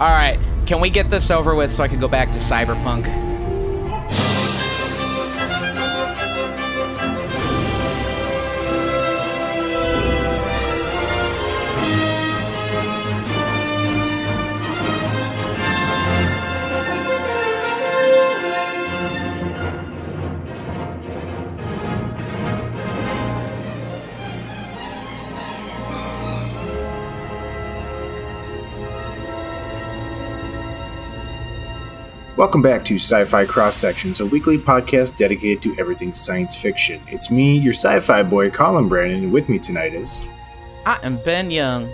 All right, can we get this over with so I can go back to Cyberpunk? Welcome back to Sci Fi Cross Sections, a weekly podcast dedicated to everything science fiction. It's me, your sci fi boy, Colin Brandon, and with me tonight is. I am Ben Young.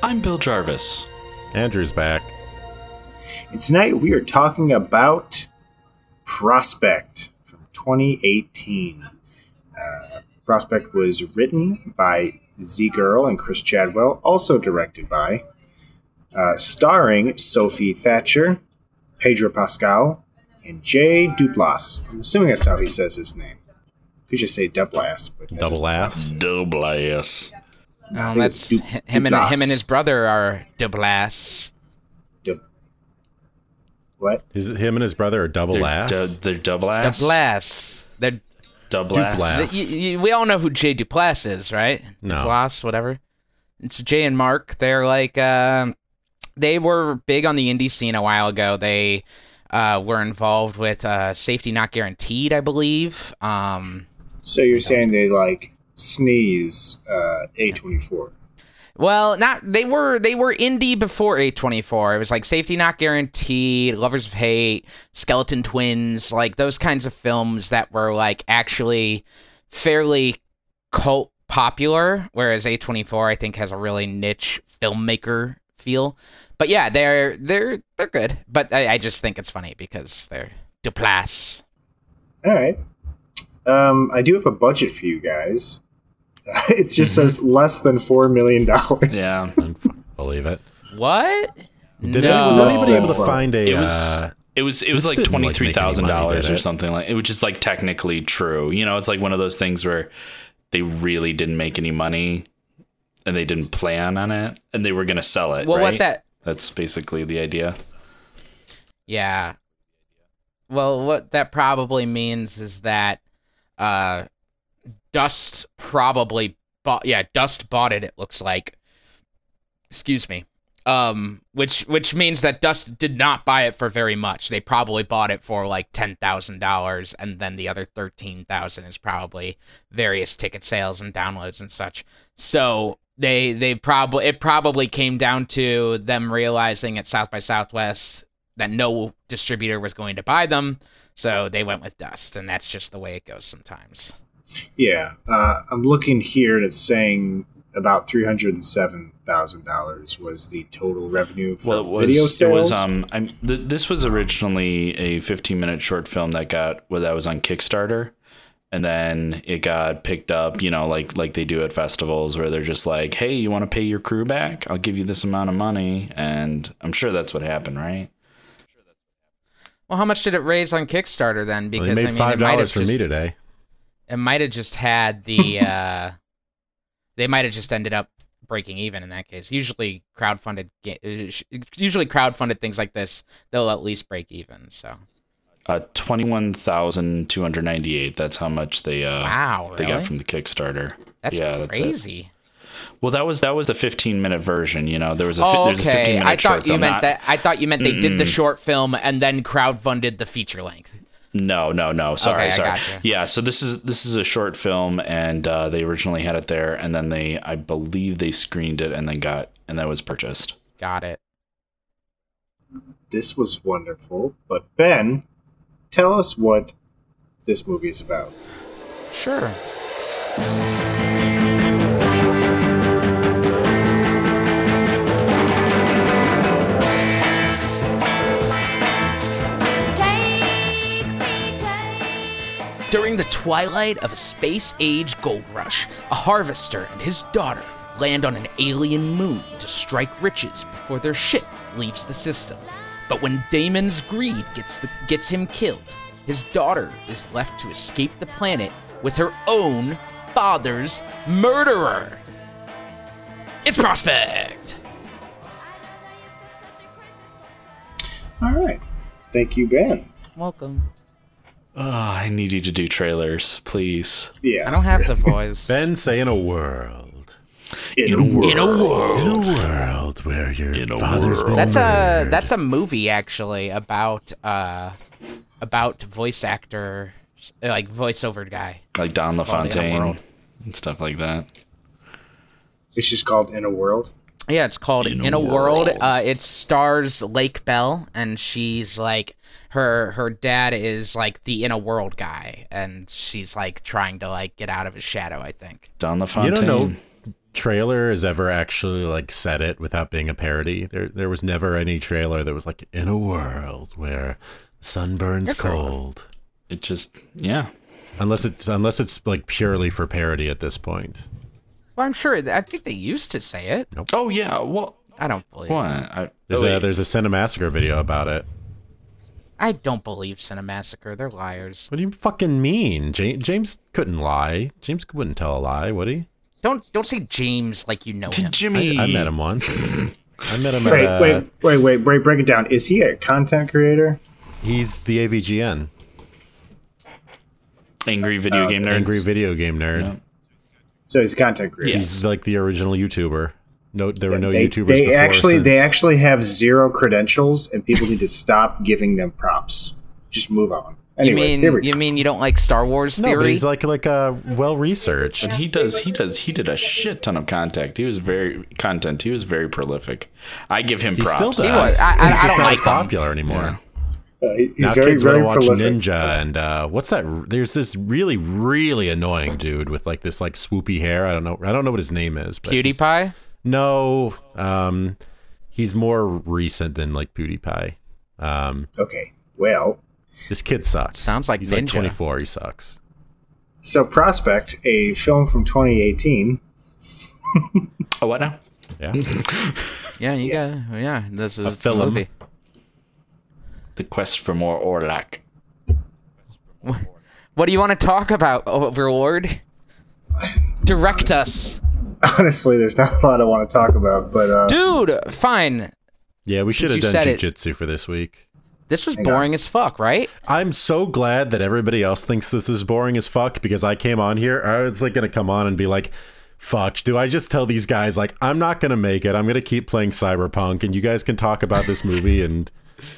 I'm Bill Jarvis. Andrew's back. And tonight we are talking about Prospect from 2018. Uh, Prospect was written by Zeke Earl and Chris Caldwell, also directed by, uh, starring Sophie Thatcher, Pedro Pascal, and Jay Duplass. I'm assuming that's how he says his name. Could just say Duplass, but that Double doesn't ass. Double ass. I Um, that's Du- hi- him and him and his brother are Dublas. Du- what? Is it him and his brother are double They're, ass? du- they're double ass. Dublas. They're Double ass. Duplas. y- y- we all know who Jay Duplass is, right? No. Duplass, whatever. It's Jay and Mark. They're like, um they were big on the indie scene a while ago. They uh, were involved with uh, Safety Not Guaranteed, I believe. Um, So you're saying they like sneeze uh, A24? well, not they were they were indie before A24. It was like Safety Not Guaranteed, Lovers of Hate, Skeleton Twins, like those kinds of films that were like actually fairly cult popular, whereas A24 I think has a really niche filmmaker feel. But yeah, they're they're they're good. But I, I just think it's funny because they're Duplass. All right. Um, I do have a budget for you guys. it just says less than four million dollars. Yeah. I don't fucking believe it. What? Did no. any, was anybody able to find a? It was uh, it was it was like didn't, twenty like, three make any thousand money, dollars or something like it was just like technically true. You know, it's like one of those things where they really didn't make any money and they didn't plan on it and they were gonna sell it. Well, right? what that That's basically the idea. Yeah. Well, what that probably means is that uh Dust probably bought yeah, Dust bought it it looks like. Excuse me. Um which which means that Dust did not buy it for very much. They probably bought it for like $10,000 and then the other 13,000 is probably various ticket sales and downloads and such. So they they probably it probably came down to them realizing at South by Southwest that no distributor was going to buy them, so they went with Dust, and that's just the way it goes sometimes. Yeah. Uh, I'm looking here and it's saying about three hundred and seven thousand dollars was the total revenue for Well, it was, video it sales. was um I'm, th- this was originally a 15 minute short film that got well, that was on Kickstarter and then it got picked up, you know, like like they do at festivals where they're just like, "Hey, you want to pay your crew back? I'll give you this amount of money." And I'm sure that's what happened, right? Well, how much did it raise on Kickstarter then? well, Because they made I mean, five it might have dollars for just, me today. it might have just had the uh, they might have just ended up breaking even in that case. Usually, crowdfunded ga- uh, sh- usually crowdfunded things like this, they'll at least break even. So Uh 21,298. That's how much they uh wow, they really? got from the Kickstarter. that's yeah, that's crazy. Well, that was that was the 15 minute version, you know. There was a fi- Oh, there's a 15 okay. minute I short thought you film, meant not- that. I thought you meant they did the short film and then crowdfunded the feature length. No, no, no. Sorry, Okay, I sorry. gotcha. Yeah, so this is this is a short film, and uh, they originally had it there, and then they, I believe, they screened it, and then got, and that was purchased. Got it. this was wonderful. But Ben, tell us what this movie is about. Sure. During the twilight of a space age gold rush, a harvester and his daughter land on an alien moon to strike riches before their ship leaves the system. But when Damon's greed gets, the, gets him killed, his daughter is left to escape the planet with her own father's murderer. It's Prospect! All right. Thank you, Ben. Welcome. Oh, I need you to do trailers, please. Yeah. I don't have the voice. Ben say in a world. In a world. In a world. In a world where your a father's world. been That's a that's a movie actually about uh about voice actor like voiceover guy. Like Don It's called In a LaFontaine and stuff like that. It's just called In a World. Yeah, it's called In In, a a, World. World. Uh, it stars Lake Bell, and she's like her her dad is like the In a World guy, and she's like trying to like get out of his shadow. I think. Don You LaFontaine. don't know trailer has ever actually like said it without being a parody. There there was never any trailer that was like in a world where the sun burns Good cold. It just, yeah. Unless it's unless it's like purely for parody at this point. Well, I'm sure. I think they used to say it. Oh, yeah. Well, I don't believe. what? I, There's oh, a wait. there's a Cinemassacre video about it. I don't believe Cinemassacre. They're liars. What do you fucking mean? James, James couldn't lie. James wouldn't tell a lie, would he? Don't don't say James like you know him. Jimmy. I, I met him once. I met him Wait, at. Uh, wait, wait, wait, wait. Break it down. Is he a content creator? He's the AVGN, Angry video Uh, game nerds. angry video game nerd. Yeah. So he's a content creator. Yeah. He's like the original YouTuber. No, there were no they, YouTubers they before. actually they actually have zero credentials, and people need to stop giving them props. Just move on. You mean here we you mean you don't like Star Wars theory? No, but he's like like uh, well researched. He does. He does. He did a shit ton of contact. He was very content. He was very prolific. I give him He props. still does. He was- I- I- He's I don't not like as him. popular anymore. Yeah. Uh, he- he's Now very, kids very want to watch prolific. Ninja and uh, what's that? There's this really really annoying dude with like this like swoopy hair. I don't know. I don't know what his name is. But PewDiePie. No, um, he's more recent than like PewDiePie. Um, Okay, well, this kid sucks. Sounds like he's like 24. He sucks. so Prospect, a film from 2018. Oh, what now? Yeah. Yeah, you got yeah. This is A it's a movie. The quest for more aurelac. What do you want to talk about, Overlord? Direct us, Honestly, there's not a lot I want to talk about, but uh, dude. Fine. Yeah, we should have done said it- jujitsu for this week. This was Hang boring as fuck, right? I'm so glad that everybody else thinks this is boring as fuck because I came on here. I was like gonna come on and be like, "Fuck, do I just tell these guys like I'm not gonna make it? I'm gonna keep playing Cyberpunk, and you guys can talk about this movie and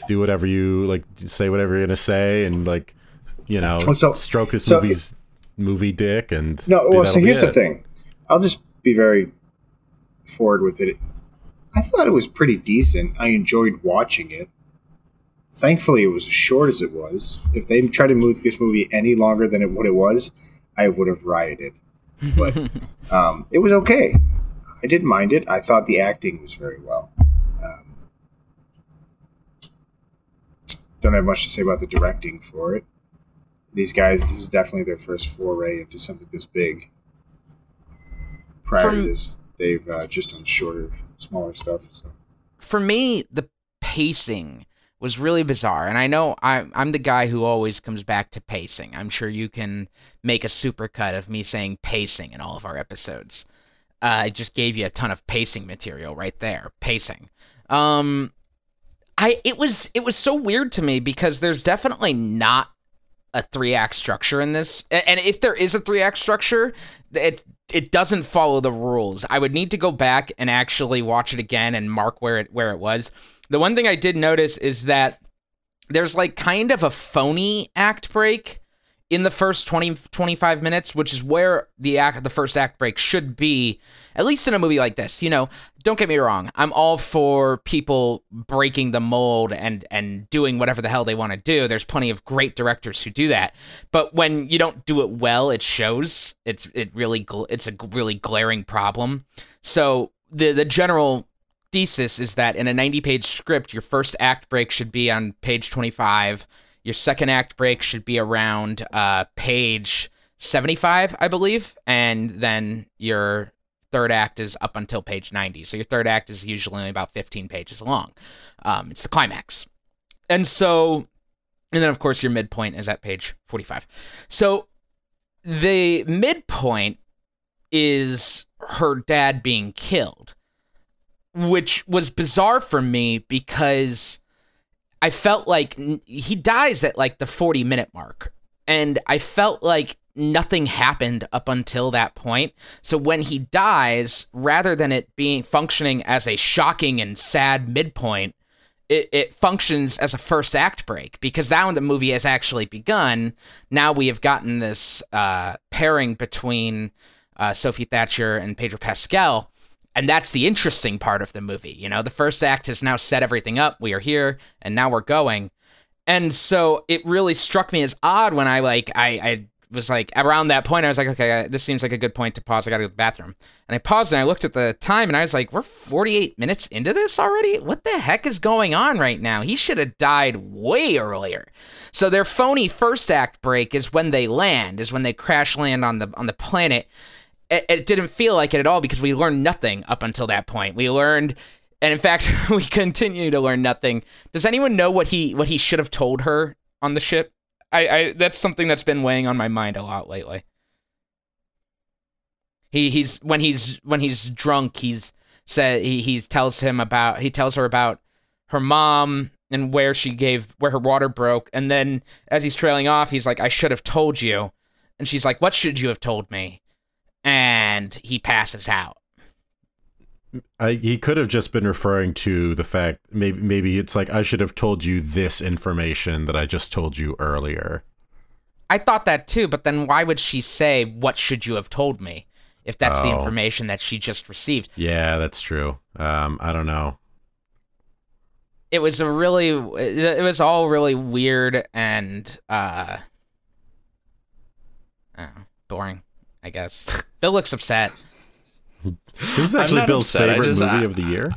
do whatever you like, say whatever you're gonna say, and like, you know, So- stroke this so movie's movie dick." And no. Well, so that'll here's the thing. I'll just be very forward with it. I thought it was pretty decent. I enjoyed watching it. Thankfully, it was as short as it was. If they tried to move this movie any longer than it, what it was, I would have rioted. But um, it was okay. I didn't mind it. I thought the acting was very well. Um, don't have much to say about the directing for it. These guys, this is definitely their first foray into something this big. Prior From- to this, they've uh, just done shorter, smaller stuff. So. For me, the pacing was really bizarre, and I know I'm I'm the guy who always comes back to pacing. I'm sure you can make a supercut of me saying pacing in all of our episodes. Uh, I just gave you a ton of pacing material right there. Pacing. Um, I it was it was so weird to me because there's definitely not a three act structure in this, and if there is a three act structure, it it doesn't follow the rules. I would need to go back and actually watch it again and mark where it where it was. The one thing I did notice is that there's like kind of a phony act break in the first 20 25 minutes which is where the act the first act break should be at least in a movie like this you know? Don't get me wrong i'm all for people breaking the mold and and doing whatever the hell they want to do. There's plenty of great directors who do that. But when you don't do it well it shows. It's it really it's a really glaring problem. So the the general thesis is that in a 90 page script your first act break should be on page 25 your second act break should be around uh, page 75, I believe. And then your third act is up until page 90. So your third act is usually only about 15 pages long. Um, it's the climax. And so, and then of course your midpoint is at page 45. So the midpoint is her dad being killed, which was bizarre for me because I felt like he dies at like the 40 minute mark. And I felt like nothing happened up until that point. So when he dies, rather than it being functioning as a shocking and sad midpoint, it, it functions as a first act break because now the movie has actually begun. Now we have gotten this uh, pairing between uh, Sophie Thatcher and Pedro Pascal. And that's the interesting part of the movie. You know, the first act has now set everything up. We are here and now we're going. And so it really struck me as odd when I like I, I was like around that point I was like okay uh, this seems like a good point to pause I got to go to the bathroom and I paused and I looked at the time and I was like we're 48 minutes into this already what the heck is going on right now he should have died way earlier so their phony first act break is when they land is when they crash land on the on the planet it, it didn't feel like it at all because we learned nothing up until that point. We learned and in fact we continue to learn nothing. Does anyone know what he what he should have told her on the ship? I, I that's something that's been weighing on my mind a lot lately. He he's when he's when he's drunk, he's said he he tells him about he tells her about her mom and where she gave where her water broke, and then as he's trailing off, he's like, "I should have told you," and she's like, "What should you have told me?" And he passes out. I, he could have just been referring to the fact maybe maybe it's like I should have told you this information that I just told you earlier. I thought that too, but then why would she say what should you have told me if that's the Oh. information that she just received? Yeah, that's true. Um, I don't know. It was a really it was all really weird and uh know, boring, I guess. Bill looks upset. This is actually Bill's upset, favorite just- movie I- of the year.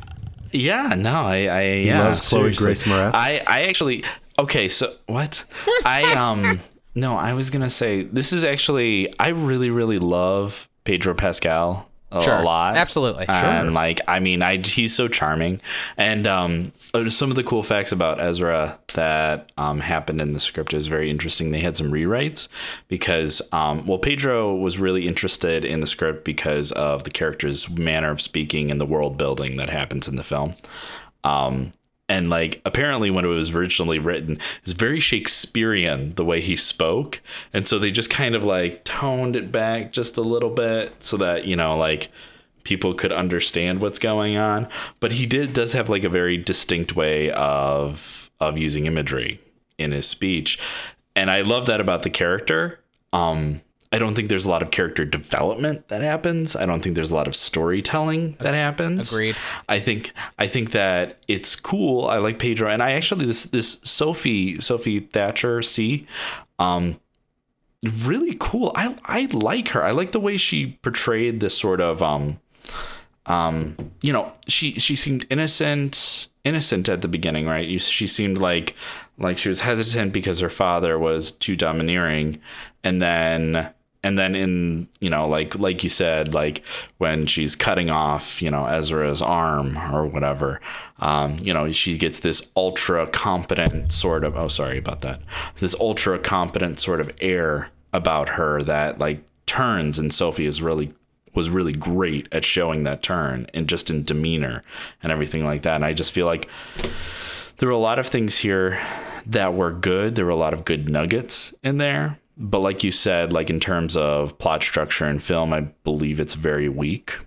Yeah, no, I, I He yeah, loves Chloe seriously. Grace Moretz. I, I actually okay. So what? I um no, I was gonna say this is actually I really really love Pedro Pascal a, Sure. a lot. Absolutely. And like, I mean, I he's so charming, and um, uh, some of the cool facts about Ezra that um, happened in the script is very interesting. They had some rewrites because, um, well, Pedro was really interested in the script because of the character's manner of speaking and the world building that happens in the film. Um, and like apparently when it was originally written it's very shakespearean the way he spoke. And so they just kind of like toned it back just a little bit so that you know like people could understand what's going on. But he did does have like a very distinct way of of using imagery in his speech. And i love that about the character. Um I don't think there's a lot of character development that happens. I don't think there's a lot of storytelling that happens. Agreed. I think I think that it's cool. I like Pedro, and I actually this this Sophie Sophie Thatcher C, um, really cool. I I like her. I like the way she portrayed this sort of um, um, you know, she she seemed innocent innocent at the beginning, right? You, she seemed like like she was hesitant because her father was too domineering, and then and then in you know like like you said like when she's cutting off you know Ezra's arm or whatever um you know she gets this ultra competent sort of oh sorry about that this ultra competent sort of air about her that like turns and Sophie is really was really great at showing that turn and just in demeanor and everything like that and I just feel like there were a lot of things here that were good. There were a lot of good nuggets in there. But like you said, like in terms of plot structure and film, I believe it's very weak.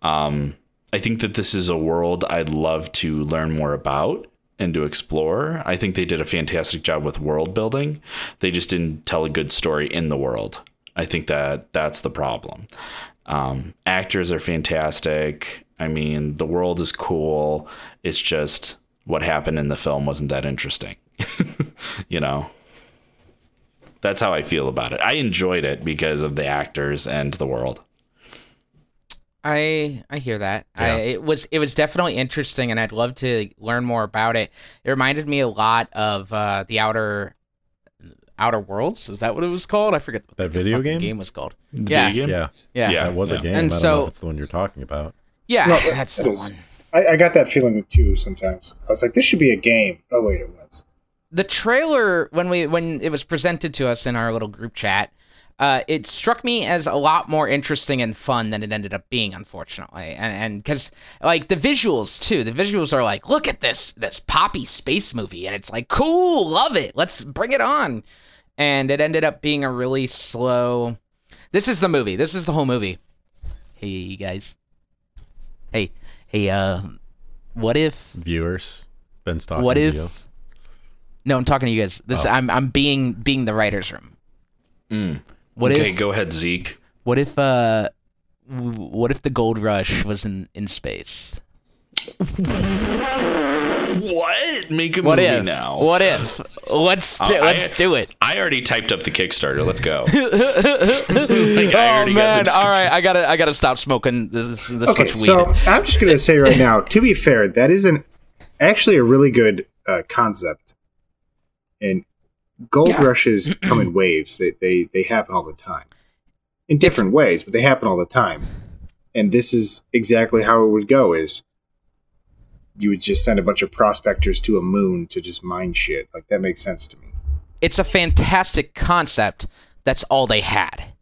Um, I think that this is a world I'd love to learn more about and to explore. I think they did a fantastic job with world building. They just didn't tell a good story in the world. I think that that's the problem. Um, actors are fantastic. I mean, the world is cool. It's just what happened in the film wasn't that interesting. you know? That's how I feel about it. I enjoyed it because of the actors and the world. I I hear that. I, it was it was definitely interesting, and I'd love to learn more about it. It reminded me a lot of uh, the outer Outer Worlds. Is that what it was called? I forget what That the video fucking game? game was called. The Yeah. game? Yeah, Yeah, Yeah. that was a game. And I don't know so- if it's the one you're talking about. yeah, No, that's that the is- one. I, I got that feeling too sometimes. I was like, this should be a game. Oh wait, it was. The trailer when we when it was presented to us in our little group chat uh, it struck me as a lot more interesting and fun than it ended up being, unfortunately. And and because like the visuals too, the visuals are like, look at this this poppy space movie, and it's like cool, love it, let's bring it on. And it ended up being a really slow. This is the movie. This is the whole movie. Hey you guys. Hey hey uh, what if Viewers, Ben's talking what if? You. No, I'm talking to you guys. This Oh. I'm I'm being being the writers' room. Mm. What okay, if go ahead, Zeke. what if uh what if the gold rush was in in space? What? Make a What movie if? now. What if? Let's do, Oh, I- let's do it. I already typed up the Kickstarter. Let's go. oh man! All right, I gotta I gotta stop smoking this this Okay, much weed. so I'm just going to say right now, to be fair, that is an actually a really good uh, concept. And gold Yeah. rushes come in waves. They, they they happen all the time, in different ways, but they happen all the time. And this is exactly how it would go: is you would just send a bunch of prospectors to a moon to just mine shit. Like that makes sense to me. it's a fantastic concept. That's all they had.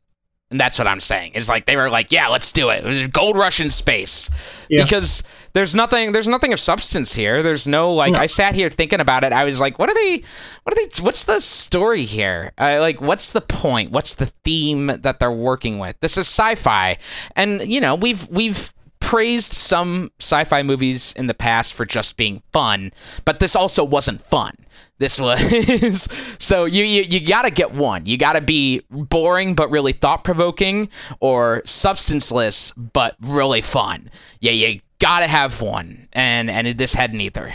And that's what I'm saying. It's like they were like, yeah, let's do it. It was Gold Rush in space. Yeah. Because there's nothing there's nothing of substance here. There's no like No. I sat here thinking about it. I was like, what are they what are they what's the story here? Uh, like what's the point? What's the theme that they're working with? This is sci-fi. And you know, we've we've praised some sci-fi movies in the past for just being fun, but this also wasn't fun. This was so you you, you got to get one. You got to be boring but really thought provoking, or substanceless but really fun. Yeah, you got to have one, and and this had neither.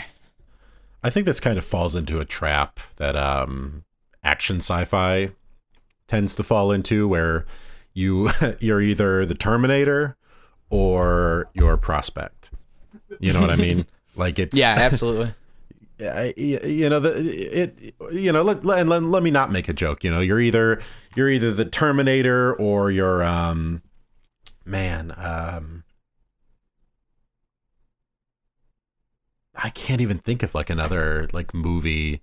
I think this kind of falls into a trap that um, action sci-fi tends to fall into, where you you're either the Terminator or your prospect. You know what I mean? Like it's Yeah, absolutely. I- you know the it you know let, let, let, let me not make a joke you know you're either you're either the terminator or you're um man um i can't even think of like another like movie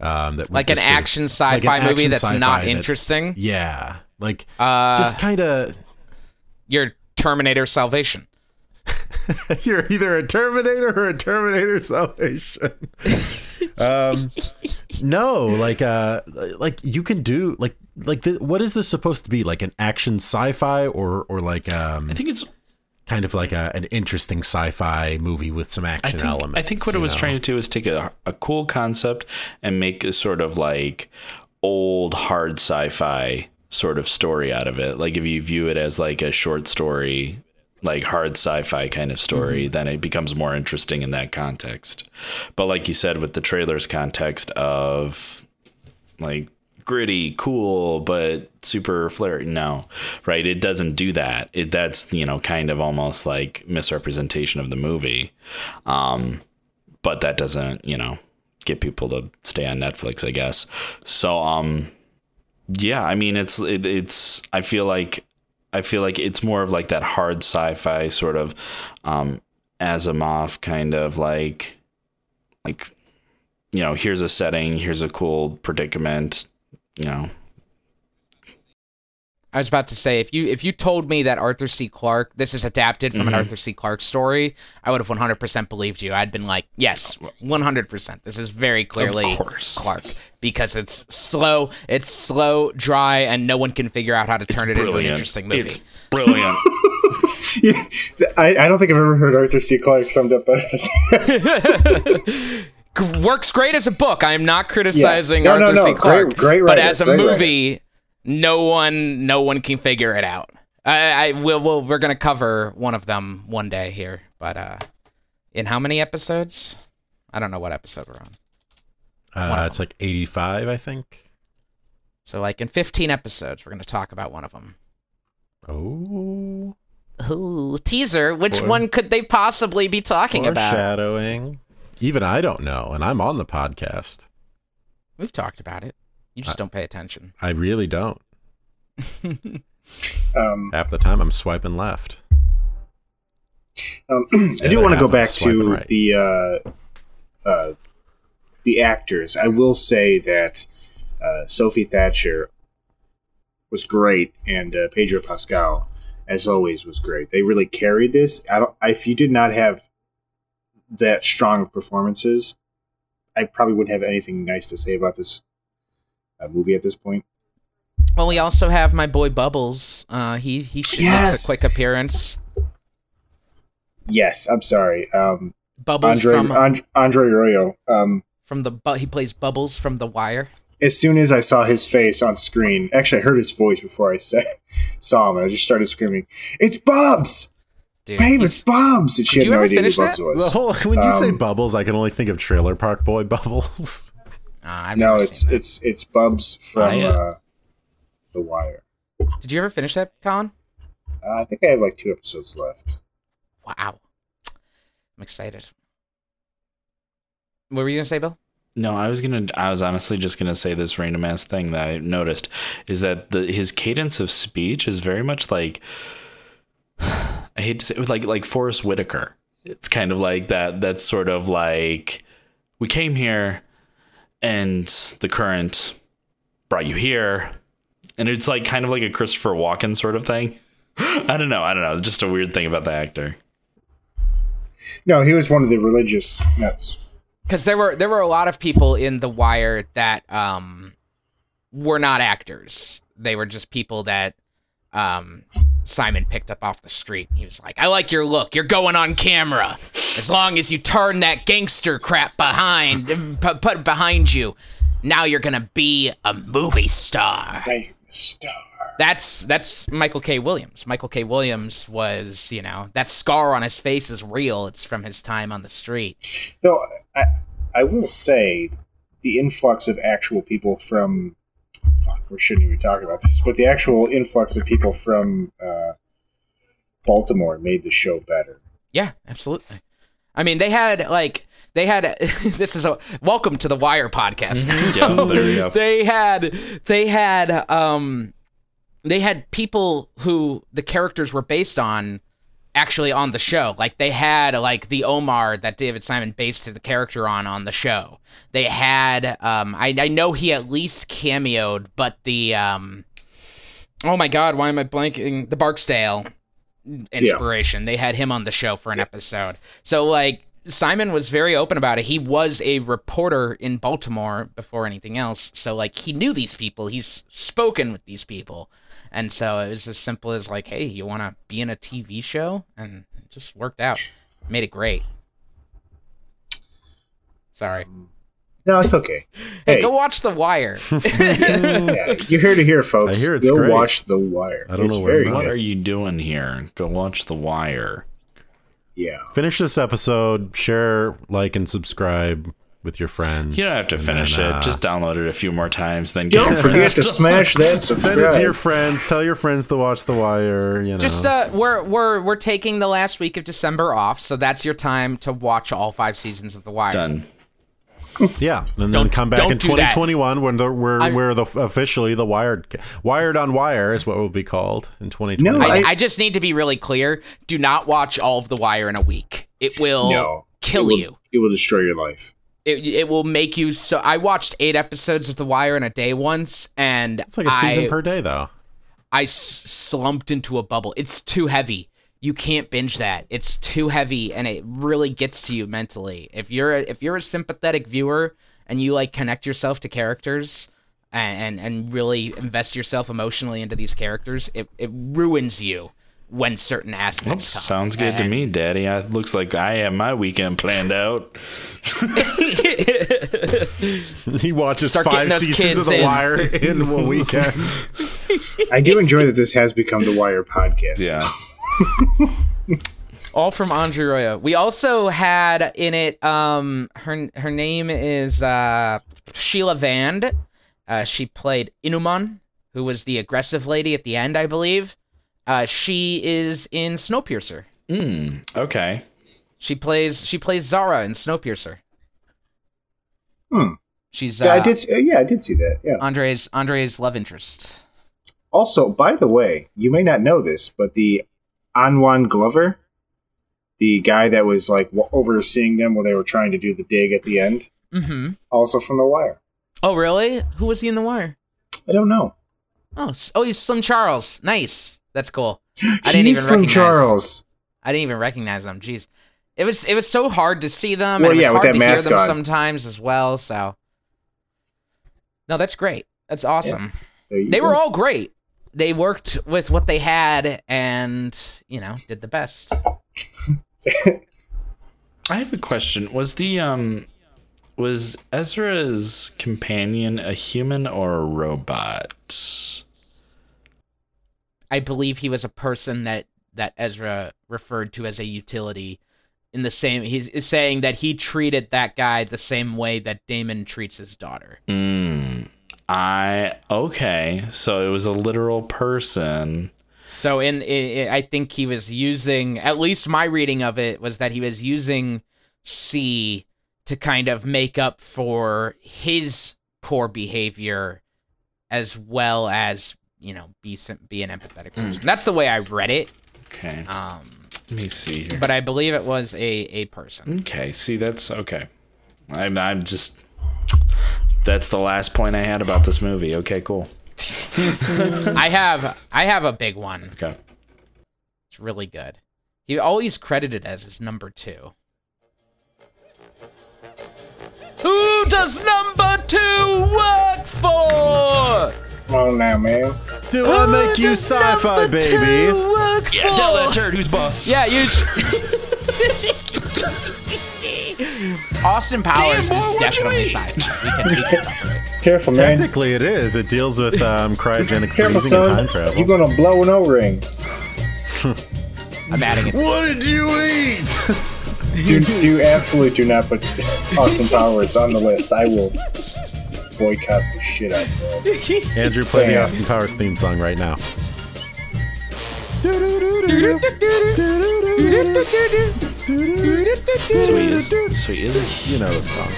um that like an sort of- action sci-fi like an movie action that's sci-fi not that- interesting. yeah like Uh, just kind of your Terminator Salvation. You're either a Terminator or a Terminator Salvation. um, no, like uh, like you can do like like the, what is this supposed to be? Like an action sci-fi or or like um, I think it's. kind of like a, an interesting sci-fi movie with some I action think. elements. I think what it was know? trying to do is take a, a cool concept and make a sort of like old hard sci-fi sort of story out of it. Like if you view it as like a short story, like hard sci-fi kind of story, then it becomes more interesting in that context. But like you said, with the trailers context of like gritty, cool, but super flirty. No, right? It doesn't do that. It that's you know kind of almost like misrepresentation of the movie. Um, but that doesn't you know get people to stay on Netflix, I guess. So um, yeah, I mean it's it, it's I feel like I feel like it's more of like that hard sci-fi sort of um Asimov kind of like like you know here's a setting here's a cool predicament you know I was about to say if you if you told me that Arthur C. Clarke this is adapted from an Mhm. Arthur C. Clarke story, I would have 100% believed you. I'd been like, yes, 100%. This is very clearly of course Clarke because it's slow, it's slow, dry, and no one can figure out how to turn it into an interesting movie. it's brilliant Yeah, I, I don't think I've ever heard Arthur C. Clarke summed up better than that. Works great as a book. I am not criticizing No, no, Arthur no. C. Great- Clarke, great but writer, as a movie, writer. No one, no one can figure it out. I, I will. We'll, we're gonna cover one of them one day here, but uh, in how many episodes? I don't know what episode we're on. Uh, it's like 85, I think. So, like in 15 episodes, we're gonna talk about one of them. Oh, Ooh, teaser. Which For- one could they possibly be talking about? foreshadowing. Even I don't know, and I'm on the podcast. We've talked about it. You just don't pay attention. I really don't. Um, Half the time, I'm swiping left. Um, I do want to go back to right. the uh, uh, the actors. I will say that uh, Sophie Thatcher was great, and uh, Pedro Pascal, as always, was great. They really carried this. I don't. If you did not have that strong of performances, I probably wouldn't have anything nice to say about this uh, movie at this point. Well, we also have my boy Bubbles. Uh, he he Yes. makes a quick appearance. Yes, I'm sorry. Um, Bubbles Andre from And- Andre Royo. Um, from the bu- he plays Bubbles from The Wire. as soon as I saw his face on screen, actually, I heard his voice before I said, saw him, and I just started screaming, "It's Bubs! Dude, Babe, it's Bubs!" And she Did had no idea who finish Bubs that? was. The whole when you say Um, bubbles, I can only think of Trailer Park Boy Bubbles. Uh, I've no, never it's seen it's it's Bubs from I, uh, uh, The Wire. Did you ever finish that, Colin? Uh, I think I have like two episodes left. Wow, I'm excited. What were you gonna say, Bill? No, I was gonna. I was honestly just gonna say this random ass thing that I noticed is that the his cadence of speech is very much like I hate to say it, like like Forest Whitaker. It's kind of like that. That's sort of like we came here, and the current brought you here, and it's like kind of like a Christopher Walken sort of thing. I don't know. I don't know. Just a weird thing about the actor. No, he was one of the religious nuts. because there were there were a lot of people in the wire that um were not actors they were just people that um simon picked up off the street he was like i like your look you're going on camera as long as you turn that gangster crap behind p- put behind you now you're gonna be a movie star star. that's that's michael k williams michael k williams was you know that scar on his face is real it's from his time on the street Though I, I will say, the influx of actual people from fuck, we shouldn't even talk about this, but the actual influx of people from uh, Baltimore made the show better. Yeah, absolutely. I mean, they had like they had this is a welcome to the Wire podcast. Yeah, there we go. they had they had um they had people who the characters were based on actually on the show. Like they had like the Omar that David Simon based the character on on the show. They had um I I know he at least cameoed, but the um oh my god, why am I blanking? The Barksdale inspiration. They had him on the show for an episode. So like Simon was very open about it. He was a reporter in Baltimore before anything else. So like he knew these people. He's spoken with these people. And so it was as simple as like, hey, you want to be in a TV show? And it just worked out. Made it great. Sorry. Um, No, it's okay. Hey, Hey, go watch The Wire. yeah, you're here to hear, folks. I hear it's go great. watch The Wire. I don't it's know where very to What are you doing here? Go watch The Wire. Yeah. Finish this episode, share, like, and subscribe with your friends. You don't have to finish then, it. uh, Just download it a few more times. Then Don't forget to smash that Subscribe. send it to your friends. Tell your friends to watch The Wire. You know, Just uh, we're we're we're taking the last week of December off, so that's your time to watch all five seasons of The Wire. done. Yeah, and then Don't- come back in do that. 2021 when the, we're I'm- we're the officially the Wired Wired on Wire is what will be called in 2020. No, I, I- I just need to be really clear. Do not watch all of The Wire in a week. It will No. kill it will, you. It will destroy your life. It, it will make you so. I watched eight episodes of The Wire in a day once, and it's like a season I, per day though. I s- slumped into a bubble. It's too heavy. You can't binge that. It's too heavy, and it really gets to you mentally. If you're a, if you're a sympathetic viewer and you like connect yourself to characters and and, and really invest yourself emotionally into these characters, it, it ruins you when certain Well, aspects come. sounds good to me, Daddy. I, looks like I have my weekend planned out. He watches Start five seasons of The in. Wire in one weekend. I do enjoy that this has become the Wire podcast. Yeah. all from Andre Royo. We also had in it um her her name is uh Sheila Vand. Uh, she played Inuman, who was the aggressive lady at the end, I believe. Uh, she is in Snowpiercer. Mm, okay. She plays she plays Zara in Snowpiercer. Hmm. She's uh, Yeah, I did. uh, Yeah, I did see that. Yeah. Andre's Andre's love interest. Also, by the way, you may not know this, but the Anwan Glover, the guy that was like w- overseeing them while they were trying to do the dig at the end, Mm-hmm. also from The Wire. Oh, really? Who was he in The Wire? I don't know. Oh, oh, he's Slim Charles. Nice. That's cool. I didn't He's even Slim recognize. Charles. I didn't even recognize them. Jeez, it was it was so hard to see them. Well, and it was yeah, with hard that to mask hear them on. sometimes as well. So, no, that's great. That's awesome. You They go. were all great. They worked with what they had, and you know, did the best. I have a question. Was the um was Ezra's companion a human or a robot? I believe he was a person that that Ezra referred to as a utility. In the same, he's saying that he treated that guy the same way that Damon treats his daughter. Mm, I okay. So it was a literal person. So in, i I think he was using at least my reading of it was that he was using C to kind of make up for his poor behavior as well as, you know, be be an empathetic person. That's the way I read it. Okay. Um Let me see here. but I believe it was a a person. Okay. See, that's okay. I'm I'm just. That's the last point I had about this movie. Okay, cool. I have I have a big one. Okay. It's really good. He always credited as his number two. Who does number two work for? Come on now, man. Do I make you sci-fi, baby? Work Yeah, for? tell that turd who's boss. Yeah, you. Sh- Austin Powers Damn, boy, is definitely eat? sci-fi. We can, we can cover. Careful, man. Technically, it is. It deals with um, cryogenic Careful, freezing and time travel. You're gonna blow an O-ring. I'm adding it. What did you eat? Do, do absolutely do not put Austin Powers on the list. I will boycott the shit out of it. Andrew, play the Austin Powers theme song right now. So he is. So he is. A, You know the song.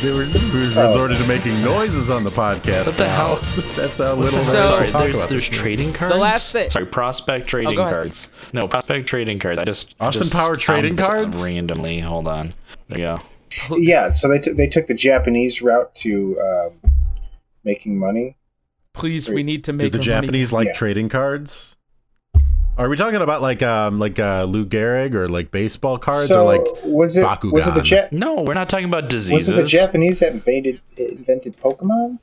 They were we resorted to making noises on the podcast. What the now. hell? That's how little So- Sorry, talk there's, about there's trading cards. The last thing. Sorry, prospect trading oh, go ahead. cards. No, prospect trading cards. I just Austin just Power trading cards? randomly. Hold on. There you go. Yeah, so they, t- they took the Japanese route to um, making money. Please, we need to make the our money. Japanese like Yeah. trading cards? Are we talking about like um like uh Lou Gehrig or like baseball cards so or like was it was it the Bakugan. ja- No, we're not talking about was diseases. it the Japanese that invented invented Pokemon?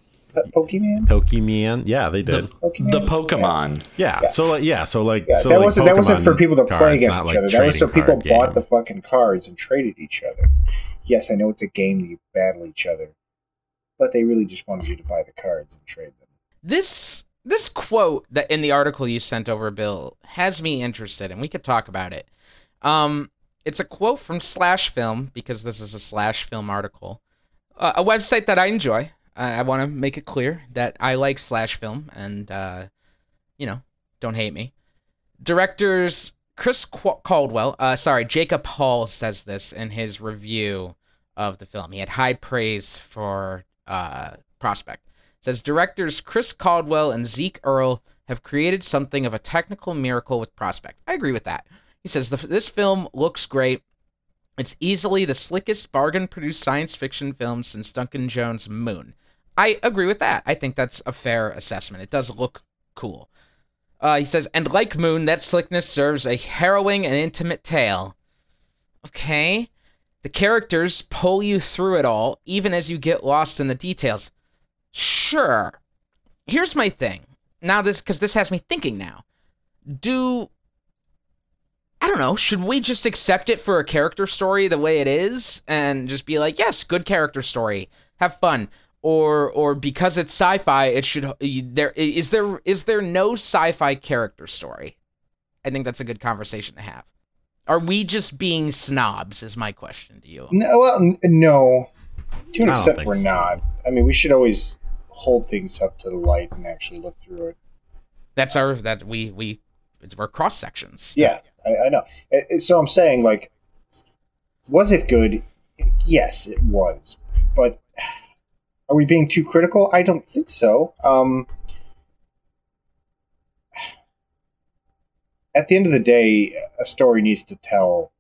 Pokemon? Pokemon? Yeah, they did. Pokemon? the Pokemon. yeah. yeah. So like yeah, so like Yeah, so that like wasn't that wasn't for people to play against each like, other. That was so people card bought game. the fucking cards and traded each other. Yes, I know it's a game that you battle each other, but they really just wanted you to buy the cards and trade them. this this quote that in the article you sent over bill has me interested and we could talk about it. Um it's a quote from slash film because this is a slash film article. Uh, a website that i enjoy. I, I want to make it clear that i like slash film and uh you know don't hate me. Directors chris Qu- caldwell uh sorry jacob hall says this in his review of the film he had high praise for uh prospect says directors Chris Caldwell and Zeke Earl have created something of a technical miracle with Prospect. I agree with that. He says this film looks great. It's easily the slickest bargain produced science fiction film since Duncan Jones' Moon. I agree with that. I think that's a fair assessment. It does look cool. Uh, he says, and like Moon, that slickness serves a harrowing and intimate tale. Okay. The characters pull you through it all, even as you get lost in the details. Sure. Here's my thing. Now this cuz this has me thinking now. Do I don't know, should we just accept it for a character story the way it is and just be like, "Yes, good character story. Have fun." Or or because it's sci-fi, it should you- there is there is there no sci-fi character story? I think that's a good conversation to have. Are we just being snobs is my question to you. No, well, no. To an extent, we're so. not. I mean, we should always hold things up to the light and actually look through it. That's our that we we it's we're cross sections. Yeah, I, I know. So I'm saying, like, was it good? Yes, it was. But are we being too critical? I don't think so. Um, at the end of the day, a story needs to tell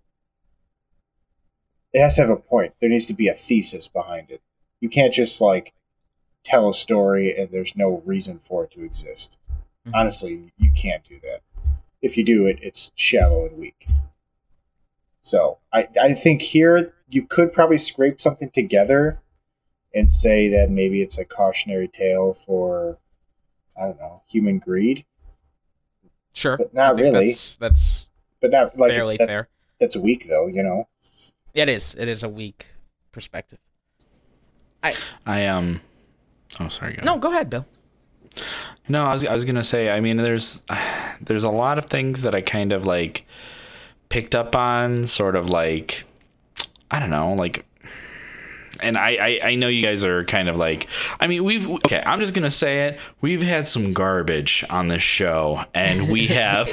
it has to have a point. There needs to be a thesis behind it. You can't just like tell a story and there's no reason for it to exist. Mhm. Honestly, you can't do that. If you do it, it's shallow and weak. So I, I think here you could probably scrape something together and say that maybe it's a cautionary tale for I don't know human greed, Sure. But not really. That's, that's but not like fairly it's, that's, fair. That's weak though, you know. It is. It is a weak perspective. I um. Oh, sorry. Go No, go ahead, Bill. No, I was I was gonna say. I mean, there's there's a lot of things that I kind of like picked up on, sort of like I don't know, like. And I, I, I know you guys are kind of like I mean we've okay I'm just gonna say it we've had some garbage on this show and we have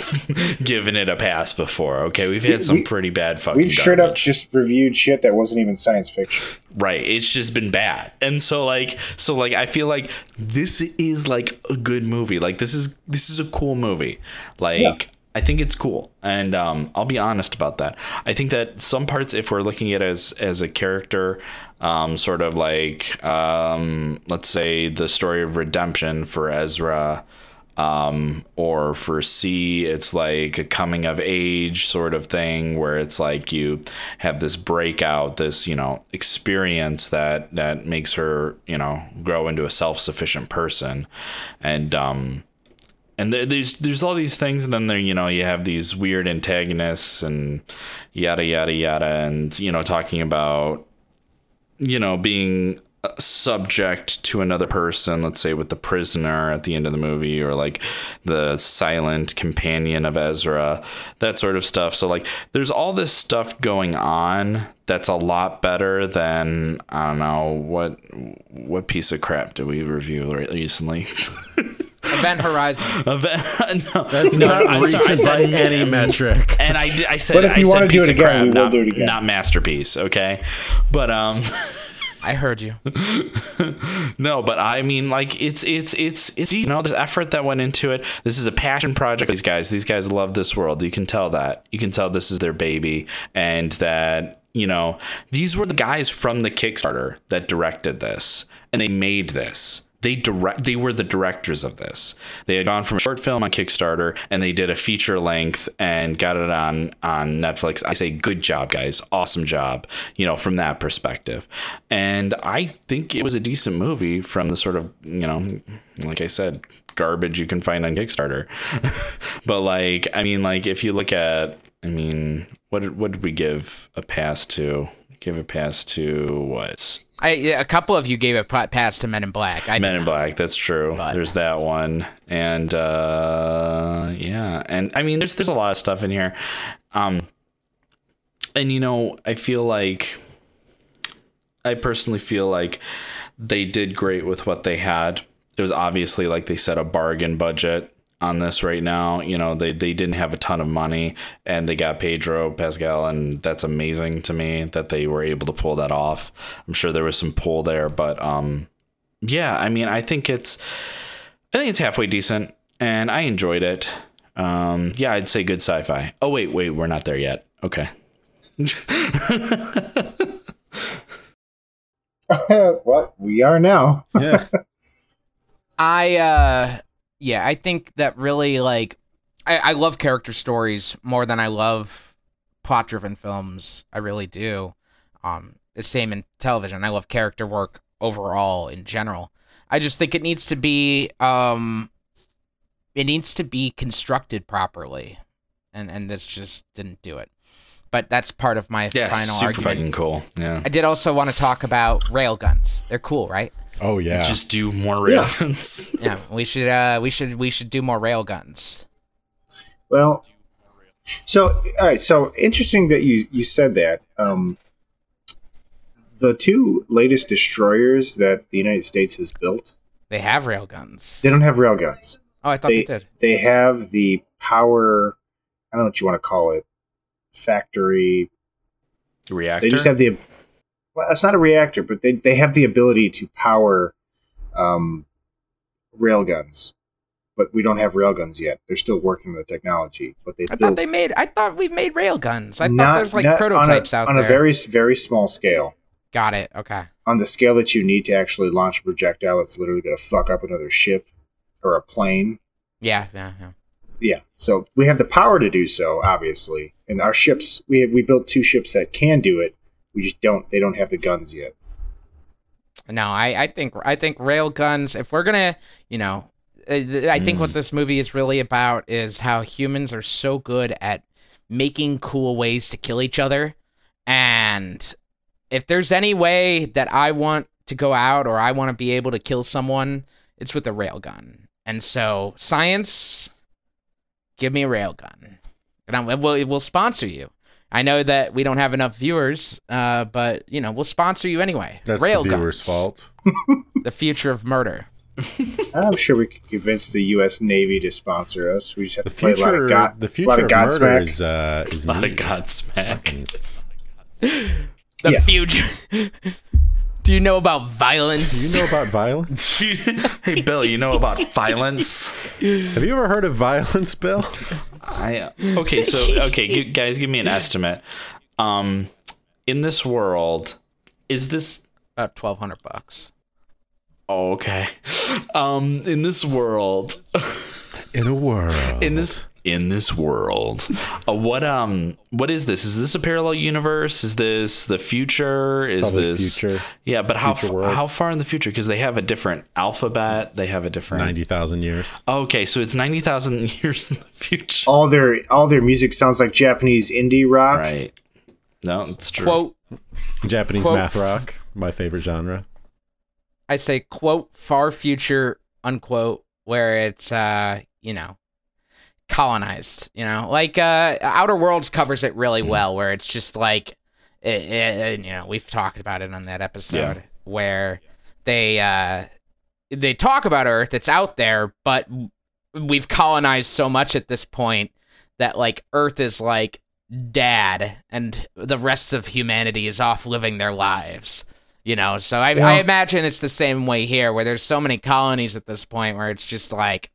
given it a pass before okay we've had some We- pretty bad fucking We've straight up just reviewed shit that wasn't even science fiction. Right. It's just been bad. And so like so like I feel like this is like a good movie. Like this is this is a cool movie. Like Yeah. I think it's cool. And um I'll be honest about that. I think that some parts if we're looking at as as a character um sort of like um let's say the story of redemption for Ezra um or for C it's like a coming of age sort of thing where it's like you have this breakout this you know experience that that makes her you know grow into a self-sufficient person and um and there's there's all these things and then there you know you have these weird antagonists and yada yada yada and you know talking about you know being uh, subject to another person let's say with the prisoner at the end of the movie or like the silent companion of Ezra that sort of stuff. So like there's all this stuff going on that's a lot better than I don't know what what piece of crap did we review recently Event Horizon. Event- no, That's no, not I'm sorry, I said- by any metric. and I, I said, But if I you said wanna do piece it of again, crap, we will not, do it again. Not masterpiece, okay? But um, I heard you. no, but I mean, like it's it's it's it's you know, there's effort that went into it. This is a passion project. These guys, these guys love this world. You can tell that. You can tell this is their baby, and that you know these were the guys from the Kickstarter that directed this, and they made this. They direct. They were the directors of this. They had gone from a short film on Kickstarter, and they did a feature length and got it on on Netflix. I say, good job, guys. Awesome job. You know, from that perspective, and I think it was a decent movie from the sort of you know, like I said, garbage you can find on Kickstarter. but like, I mean, like if you look at, I mean, what did, what did we give a pass to? Give a pass to what? I a couple of you gave a pass to Men in Black. I Men in. Black. That's true. But- There's that one, and uh, yeah, and I mean, there's there's a lot of stuff in here, um, and you know, I feel like, I personally feel like they did great with what they had. It was obviously like they set a bargain budget on this right now. You know, they they didn't have a ton of money, and they got Pedro Pascal, and that's amazing to me that they were able to pull that off. I'm sure there was some pull there, but um, yeah, I mean, I think it's, I think it's halfway decent, and I enjoyed it. Um, yeah, I'd say good sci-fi. Oh wait, wait, we're not there yet. Okay. well, we are now. Yeah. I uh yeah, I think that really like I, I love character stories more than I love plot driven films. I really do. Um the same in television. I love character work overall in general. I just think it needs to be um it needs to be constructed properly. And and this just didn't do it. But that's part of my Yeah, final super argument. fucking cool. Yeah. I did also want to talk about railguns. They're cool, right? Oh yeah. Just do more Yeah. railguns. Yeah, we should uh we should we should do more railguns. Well, so all right. So interesting that you you said that. Um, the two latest destroyers that the United States has built, They have railguns. they don't have railguns. Oh, I thought they, They did. they have the power. I don't know what you want to call it. Factory. Reactor. They just have the. Well, it's not a reactor, but they they have the ability to power, um, railguns, but we don't have railguns yet. They're still working with the technology, but they I built thought they made. I thought we made railguns. I thought there's like prototypes on a, out on there. On a very very small scale. Got it. Okay. On the scale that you need to actually launch a projectile, it's literally going to fuck up another ship or a plane. Yeah. Yeah. Yeah. Yeah, so we have the power to do so, obviously, and our ships. We have, we built two ships that can do it. We just don't. They don't have the guns yet. No, I, I think I think rail guns. If we're gonna, you know, uh, I think what this movie is really about is how humans are so good at making cool ways to kill each other, and if there's any way that I want to go out or I want to be able to kill someone, it's with a rail gun. And so, science, give me a rail gun, and I'm, we'll we'll sponsor you. I know that we don't have enough viewers, uh, but you know we'll sponsor you anyway. That's rail the viewer's guns, fault. The future of murder. I'm sure we could convince the U.S. Navy to sponsor us. We just have The to play a lot future, of God, the future of of murder Godsmack. is uh, is A lot me. of Godsmack. The Yeah. future. Do you know about violence? Do you know about violence? hey, Bill, you know about violence? Have you ever heard of violence, Bill? I uh, okay. So okay, g- guys, give me an estimate. Um, in this world, is this about twelve hundred bucks. oh, okay? Um, in this world, In a world. in this in this world, uh, what um, what is this? Is this a parallel universe? Is this the future? Is Probably this future. Yeah, but how f- world. how far in the future? Because they have a different alphabet. They have a different. Ninety thousand years. Okay, so it's ninety thousand years in the future. all their all their music sounds like Japanese indie rock. Right. No, it's true. Quote: Japanese Quote- math rock, my favorite genre. I say quote far future unquote where it's uh you know colonized. You know, like uh Outer Worlds covers it really well, where it's just like it, it, you know we've talked about it on that episode Yeah. where they uh they talk about Earth, it's out there, but we've colonized so much at this point that like Earth is like dad and the rest of humanity is off living their lives. You know, so I, I imagine it's the same way here where there's so many colonies at this point where it's just like,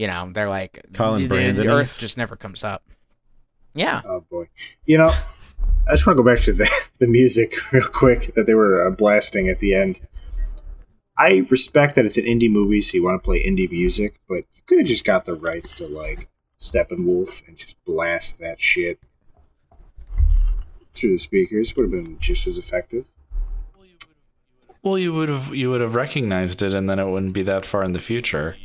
you know, they're like, Colin the, the Earth just never comes up. Yeah. Oh boy, you know, I just want to go back to the the music real quick that they were uh, blasting at the end. I respect that it's an indie movie, so you want to play indie music, but you could have just got the rights to like Steppenwolf and just blast that shit through the speakers. Would have been just as effective. Well, you would have you would have recognized it, and then it wouldn't be that far in the future.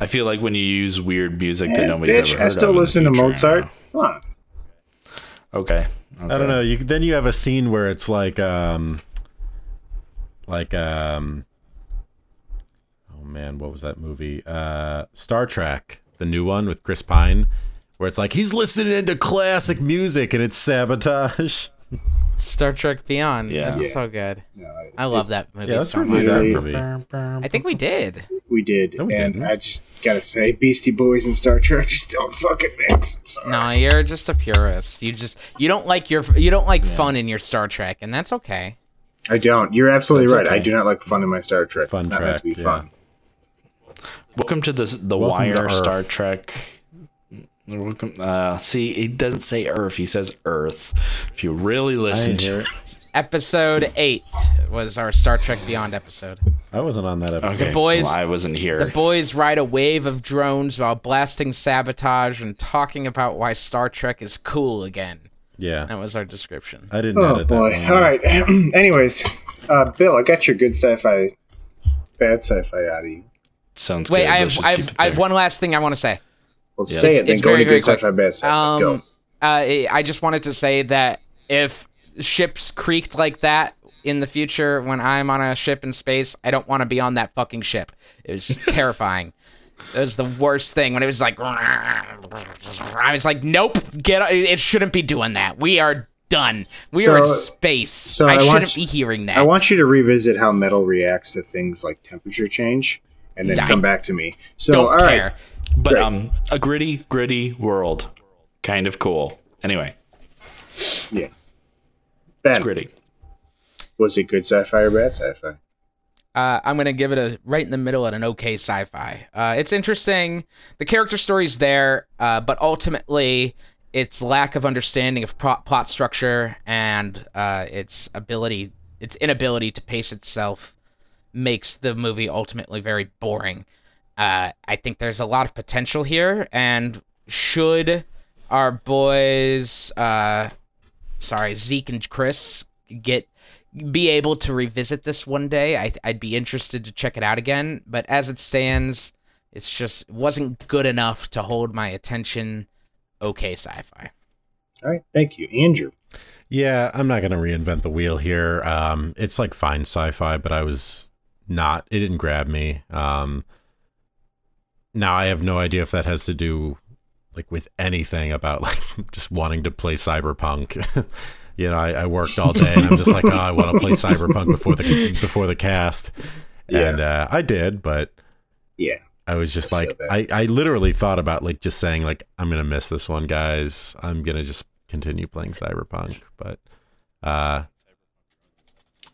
I feel like when you use weird music that Eh, nobody's bitch, ever heard of, I still of in the listen to future, Mozart. Come on. Okay. I don't know. You then you have a scene where it's like um like um oh man, what was that movie? Uh Star Trek, the new one with Chris Pine, where it's like he's listening to classic music and it's sabotage. Star Trek Beyond. Yeah. That's Yeah. so good. No, I love that movie Yeah, let's so review much. that Really? movie. I think we did. We did, No, we and didn't. I just gotta say, Beastie Boys and Star Trek just don't fucking mix. No, you're just a purist. You just you don't like your you don't like fun in your Star Trek, and that's okay. I don't. You're absolutely That's right. I do not like fun in my Star Trek. Fun it's not meant to be yeah. fun. Welcome to the the Welcome Wire Star Trek. Welcome. Uh, see, he doesn't say Earth. He says Earth. If you really listen to it. it. Episode eight was our Star Trek Beyond episode. I wasn't on that episode. Okay, boys- well, I wasn't here. The boys ride a wave of drones while blasting sabotage and talking about why Star Trek is cool again. Yeah. That was our description. I didn't Oh edit boy! that. All right. Anyways, uh, Bill, I got your good sci-fi, bad sci-fi out of you. Sounds Wait, good. I have I have, I have one last thing I want to say. Well, Yeah. say It's- it, then it's go very, into very good quick. sci-fi, bad sci-fi. Go. Um, uh, I just wanted to say that if ships creaked like that in the future when I'm on a ship in space, I don't want to be on that fucking ship. It was terrifying. It was the worst thing when it was like, I was like, nope, get. It shouldn't be doing that. We are done. We are in space. so I, I shouldn't you- be hearing that. I want you to revisit how metal reacts to things like temperature change, and then I come back to me. So, don't all right. Care. But Great. um, a gritty, gritty world, kind of cool. Anyway, Yeah. it's gritty. was it good sci-fi or bad sci-fi? uh, I'm gonna give it a right in the middle at an okay sci-fi. Uh, it's interesting. The character story's there, uh, but ultimately, its lack of understanding of pro- plot structure and uh, its ability, its inability to pace itself, makes the movie ultimately very boring. Uh, I think there's a lot of potential here, and should our boys, uh, sorry, Zeke and Chris, get be able to revisit this one day, I, I'd be interested to check it out again. But as it stands, it's just wasn't good enough to hold my attention. Okay, sci-fi. All right, thank you, Andrew. Yeah, I'm not gonna reinvent the wheel here. Um, it's like fine sci-fi, but I was not. It didn't grab me. Um, now I have no idea if that has to do like with anything about like just wanting to play cyberpunk. you know, I, I, worked all day and I'm just like, oh, I want to play cyberpunk before the before the cast, Yeah. and uh, I did, but Yeah, I was just I like. I, I literally thought about like just saying like, I'm gonna miss this one, guys. I'm gonna just continue playing cyberpunk, but uh,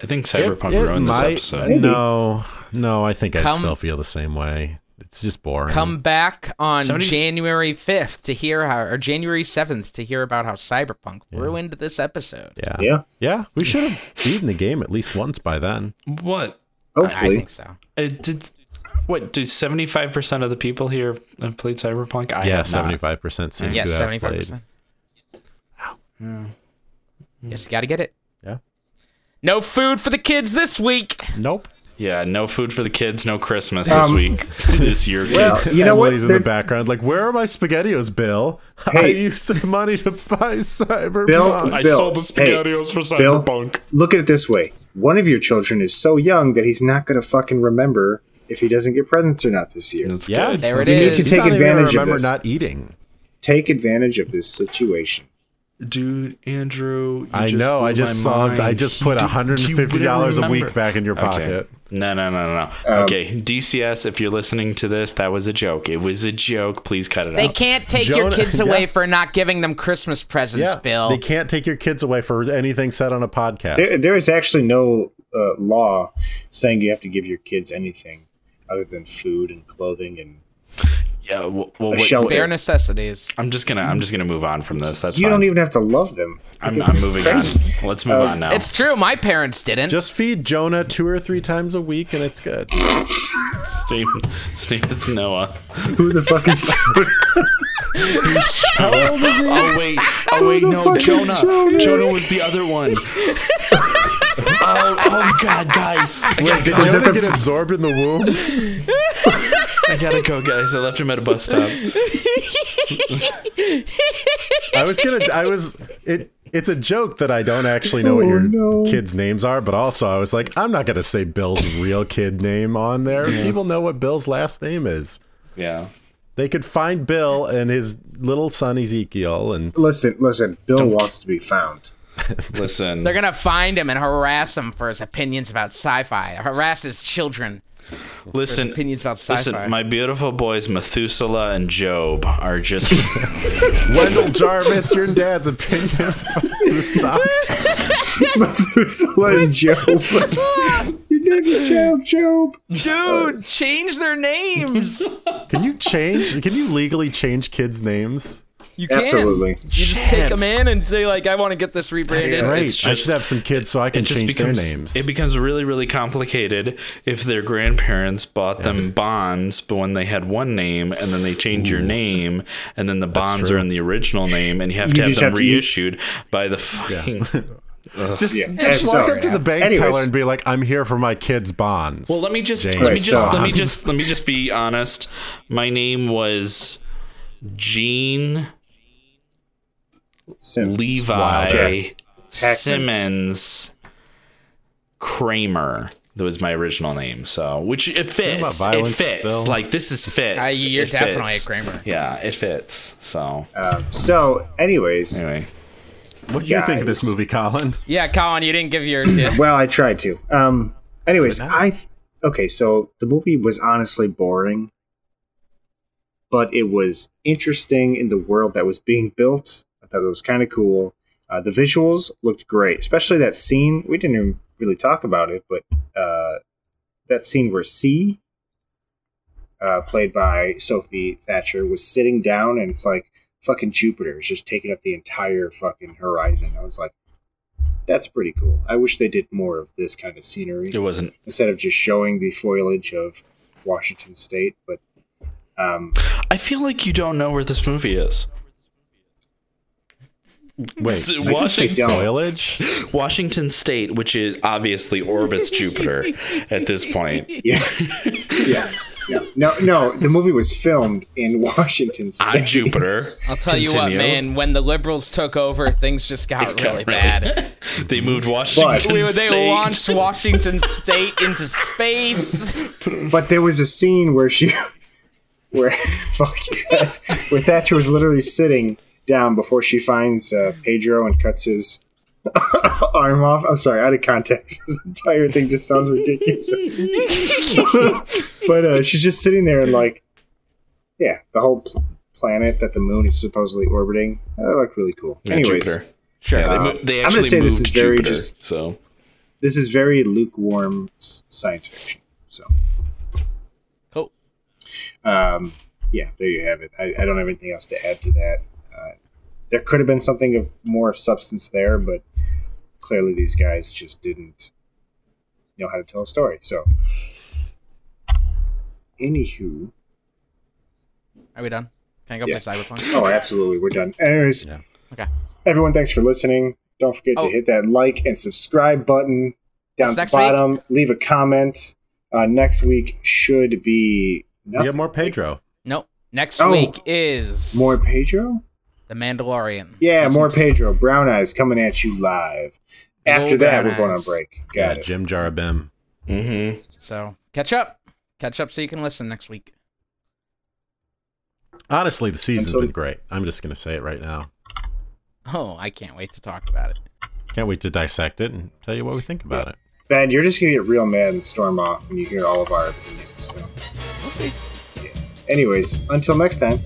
I think Cyberpunk it- it ruined this episode. Maybe. No, no, I think I still feel the same way. It's just boring. Come back on 70 January 5th to hear how, or January 7th to hear about how Cyberpunk Yeah. ruined this episode. yeah. yeah. Yeah, we should have beaten the game at least once by then. What? I, I think so. It did. What? Did seventy five percent of the people here have played Cyberpunk? I yeah, have seventy five percent seem Yes, to have seventy-five played. percent. Hmm. Just got to get it. Yeah. No food for the kids this week. Nope. Yeah, no food for the kids, no Christmas this Um, week. this year, well, kids. you know what? Emily's in the They're- background, like, where are my spaghettios, Bill? I used the money to buy Cyberpunk. Bill, I Bill, sold the hey, SpaghettiOs for Bill, Cyberpunk. look at it this way: one of your children is so young that he's not going to fucking remember if he doesn't get presents or not this year. That's yeah, good. There it You need to He's take not even gonna advantage of this. not eating. Take advantage of this situation. Dude, Andrew. you I just know. I just my saw. mind. I just put You- you hundred and fifty wouldn't dollars a week back in your pocket. No, no, no, no, no. Um, okay, DCS, if you're listening to this, that was a joke. It was a joke. Please cut it They out. They can't take your kids away yeah. for not giving them Christmas presents, Yeah, Bill. they can't take your kids away for anything said on a podcast. There, there is actually no uh, law saying you have to give your kids anything other than food and clothing and Yeah, well, well A shelter. Bare necessities. I'm just gonna I'm just gonna move on from this. That's you fine. don't even have to love them. I'm, because I'm moving crazy. on. Let's move Uh, on now. It's true. My parents didn't. Just feed Jonah two or three times a week, and it's good. His name, his name is Noah. Who the fuck is? How old is he? Oh wait, oh wait, no, Jonah. Jonah? Jonah was the other one. oh, oh God, guys, I gotta Did go. Was that Jonah the- get absorbed in the womb? I gotta go, guys. I left him at a bus stop. I was gonna. I was. It. It's a joke that I don't actually know what Oh, your no. kids' names are, but also I was like, I'm not gonna say Bill's real kid name on there. People know what Bill's last name is. Yeah. They could find Bill and his little son Ezekiel, and listen, listen. Bill wants to be found. Listen. They're gonna find him and harass him for his opinions about sci-fi. Harass his children for his Listen. opinions about sci-fi. Listen, my beautiful boys Methuselah and Job are just Wendell Jarvis, your dad's opinion about the socks. Methuselah and Job. Your name is Job. Job. Dude, change their names. Can you change? Can you legally change kids' names? You can. Absolutely. You just take them in and say like, I want to get this rebranded. Right. Great. It's I should have some kids so I can just change becomes their names. it becomes really really complicated if their grandparents bought them bonds but when they had one name and then they change your name and then the bonds are in the original name and you have to You have them have to use- reissued by the fucking just Yeah. just walk so- up to the bank Anyways. teller and be like, "I'm here for my kids' bonds." Well, let me just James let me just so- let me just let me just be honest. My name was Gene Sims. Levi Wildcat. Simmons Kramer. That was my original name. So, which it fits. It fits. Bill? Like this is fits. Uh, you're It definitely fits. a Kramer. Yeah, it fits. So, Um, so, anyways, anyway, what do you think of this movie, Colin? Yeah, Colin, you didn't give yours yet. well, I tried to. Um, anyways, I th- okay. So the movie was honestly boring, but it was interesting in the world that was being built. Thought it was kind of cool. Uh, the visuals looked great, especially that scene. We didn't even really talk about it, but uh, that scene where C, uh, played by Sophie Thatcher, was sitting down, and it's like fucking Jupiter is just taking up the entire fucking horizon. I was like, that's pretty cool. I wish they did more of this kind of scenery It wasn't. instead of just showing the foliage of Washington State. But um, I feel like you don't know where this movie is. Wait, It's I can say Washington, foliage? Washington State, which is obviously orbits Jupiter at this point. yeah, yeah, yeah. No, no, the movie was filmed in Washington State. On Jupiter. I'll tell you what, man. When the liberals took over, things just got Got really bad. they moved Washington We- they launched Washington State into space. But there was a scene where she, where fuck you guys, where Thatcher was literally sitting down before she finds uh, Pedro and cuts his arm off. I'm sorry, out of context. This entire thing just sounds ridiculous. but uh, she's just sitting there and like, yeah, the whole pl- planet that the moon is supposedly orbiting. That looked really cool. Yeah, Anyways, Jupiter. Sure. Yeah, they, Uh, mo- they I'm gonna actually say this moved is very Jupiter, just- so this is very lukewarm science fiction. So. Cool. um, yeah, there you have it. I, I don't have anything else to add to that. There could have been something of more substance there, but clearly these guys just didn't know how to tell a story. So, anywho, Are we done? Can I go Yeah. play Cyberpunk? oh, absolutely, we're done. Anyways, Yeah. Okay. everyone, thanks for listening. Don't forget Oh. to hit that like and subscribe button down What's at next the week? bottom. Leave a comment. Uh, next week should be We have more Pedro. Nope. Next Oh. week is More Pedro. The Mandalorian. Yeah, Season more two. Pedro. Brown Eyes coming at you live. Big After old that, brown we're going on eyes. break. Yeah, Got it. Jim Jarabim. Mm-hmm. So catch up. Catch up so you can listen next week. Honestly, the season's Until- been great. I'm just going to say it right now. Oh, I can't wait to talk about it. Can't wait to dissect it and tell you what we think about it. Ben, you're just gonna get real mad and storm off when you hear all of our opinions. So, We'll see. anyways, until next time.